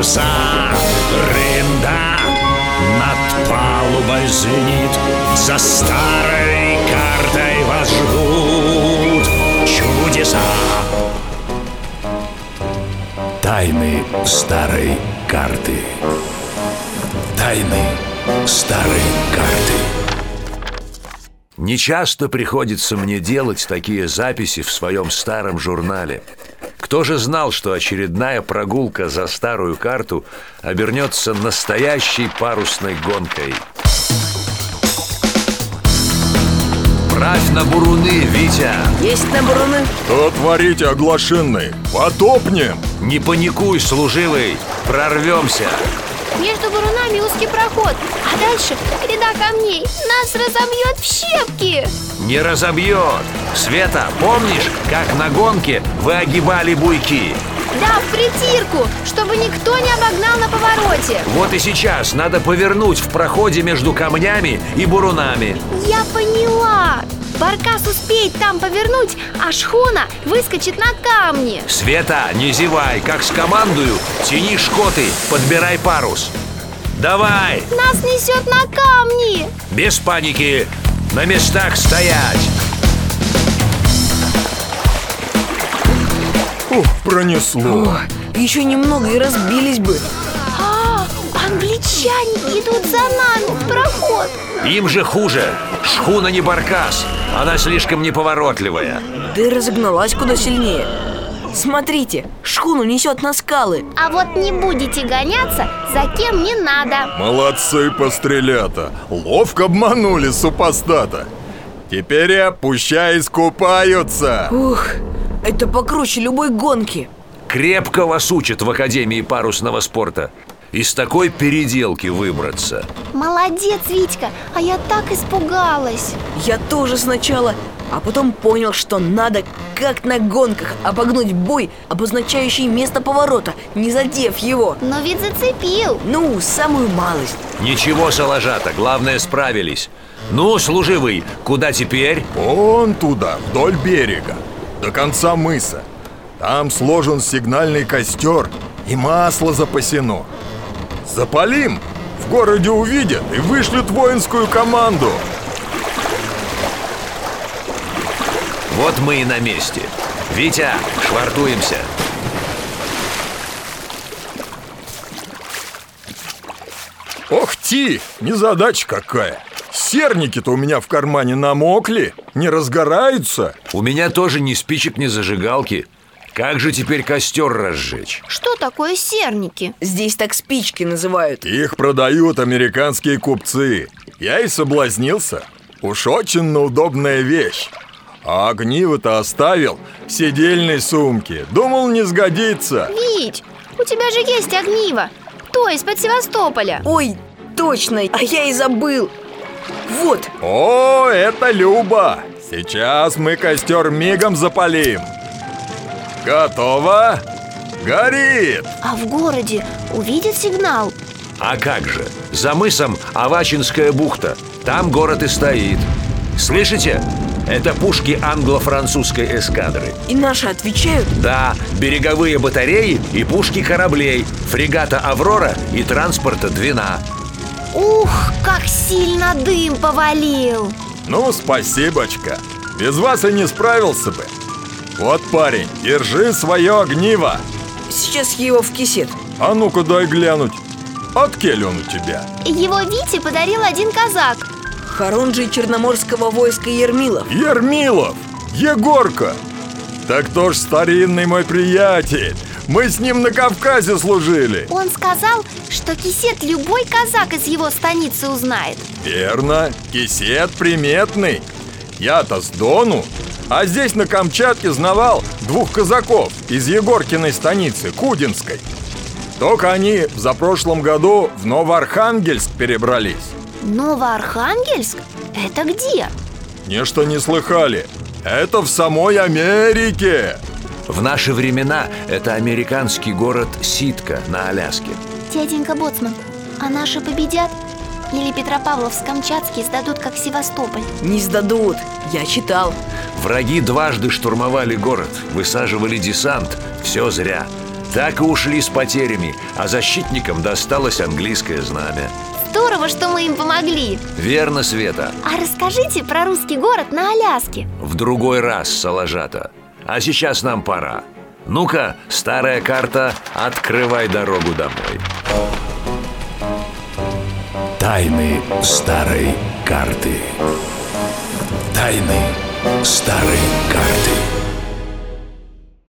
паруса Рында над палубой звенит За старой картой вас ждут чудеса. Тайны старой карты. Тайны старой карты. Нечасто приходится мне делать такие записи в своем старом журнале. Кто же знал, что очередная прогулка за старую карту обернется настоящей парусной гонкой? Правь на буруны, Витя! Есть на буруны? Что творите, оглашенный? Потопнем! Не паникуй, служивый! Прорвемся! Между бурунами узкий проход, а дальше гряда камней. Нас разобьет в щепки. Не разобьет! Света, помнишь, как на гонке вы огибали буйки? Да, в притирку, чтобы никто не обогнал на повороте. Вот и сейчас надо повернуть в проходе между камнями и бурунами. Я поняла Баркас успеет там повернуть, а шхуна выскочит на камни. Света, не зевай, как скомандую, тяни шкоты, подбирай парус. Давай, Нас несет на камни. Без паники, на местах стоять. Ух, пронесло. Еще немного и разбились бы англичане идут за нами в проход. Им же хуже, шхуна не баркас, она слишком неповоротливая. Да и разогналась куда сильнее. Смотрите, шхуну несет на скалы. А вот не будете гоняться, за кем не надо. Молодцы пострелята. Ловко обманули супостата. Теперь я пущай искупаются Ух, это покруче любой гонки. Крепко вас учат в Академии парусного спорта Из такой переделки выбраться. Молодец, Витька, а я так испугалась. Я тоже сначала, а потом понял, что надо, как на гонках, обогнуть бой, обозначающий место поворота, не задев его. Но ведь зацепил. Ну, самую малость. Ничего, Соложата, главное справились. Ну, служивый, куда теперь? Вон туда, вдоль берега До конца мыса. Там сложен сигнальный костер И масло запасено Запалим! В городе увидят и вышлют воинскую команду. Вот мы и на месте. Витя, швартуемся. Ох ти, незадача какая! Серники-то у меня в кармане намокли Не разгораются. У меня тоже ни спичек, ни зажигалки Как же теперь костер разжечь? Что такое серники? Здесь так спички называют. Их продают американские купцы. Я и соблазнился. Уж очень удобная вещь. А огниво-то оставил в сидельной сумке. Думал, не сгодится. Вить, у тебя же есть огниво. То из-под Севастополя. Ой, точно, а я и забыл. Вот, О, это Люба. Сейчас мы костер мигом запалим Готово? Горит! А в городе увидят сигнал? А как же? За мысом Авачинская бухта. Там город и стоит. Слышите? Это пушки англо-французской эскадры. И наши отвечают? Да, береговые батареи и пушки кораблей Фрегата «Аврора» и транспорта «Двина» Ух, как сильно дым повалил! Ну, спасибочка. Без вас и не справился бы Вот, парень, держи свое огниво. Сейчас я его в кисет. А ну-ка дай глянуть От кель он у тебя. Его Вите подарил один казак. Хорунжий Черноморского войска Ермилов. Ермилов! Егорка! Так то ж старинный мой приятель? Мы с ним на Кавказе служили. Он сказал, что кисет любой казак из его станицы узнает. Верно, кисет приметный. Я-то с Дону А здесь на Камчатке знавал двух казаков Из Егоркиной станицы, Кудинской Только они в запрошлом году в Новоархангельск перебрались. Новоархангельск? Это где? Нечто не слыхали. Это в самой Америке. В наши времена это американский город Ситка на Аляске. Дяденька Боцман, а наши победят? Или Петропавловск-Камчатский сдадут, как Севастополь? Не сдадут, я читал Враги дважды штурмовали город, высаживали десант. Все зря. Так и ушли с потерями, а защитникам досталось английское знамя. Здорово, что мы им помогли Верно, Света. А расскажите про русский город на Аляске В другой раз, Салажата. А сейчас нам пора. Ну-ка, старая карта, открывай дорогу домой. Тайны старой карты. Тайны старой карты.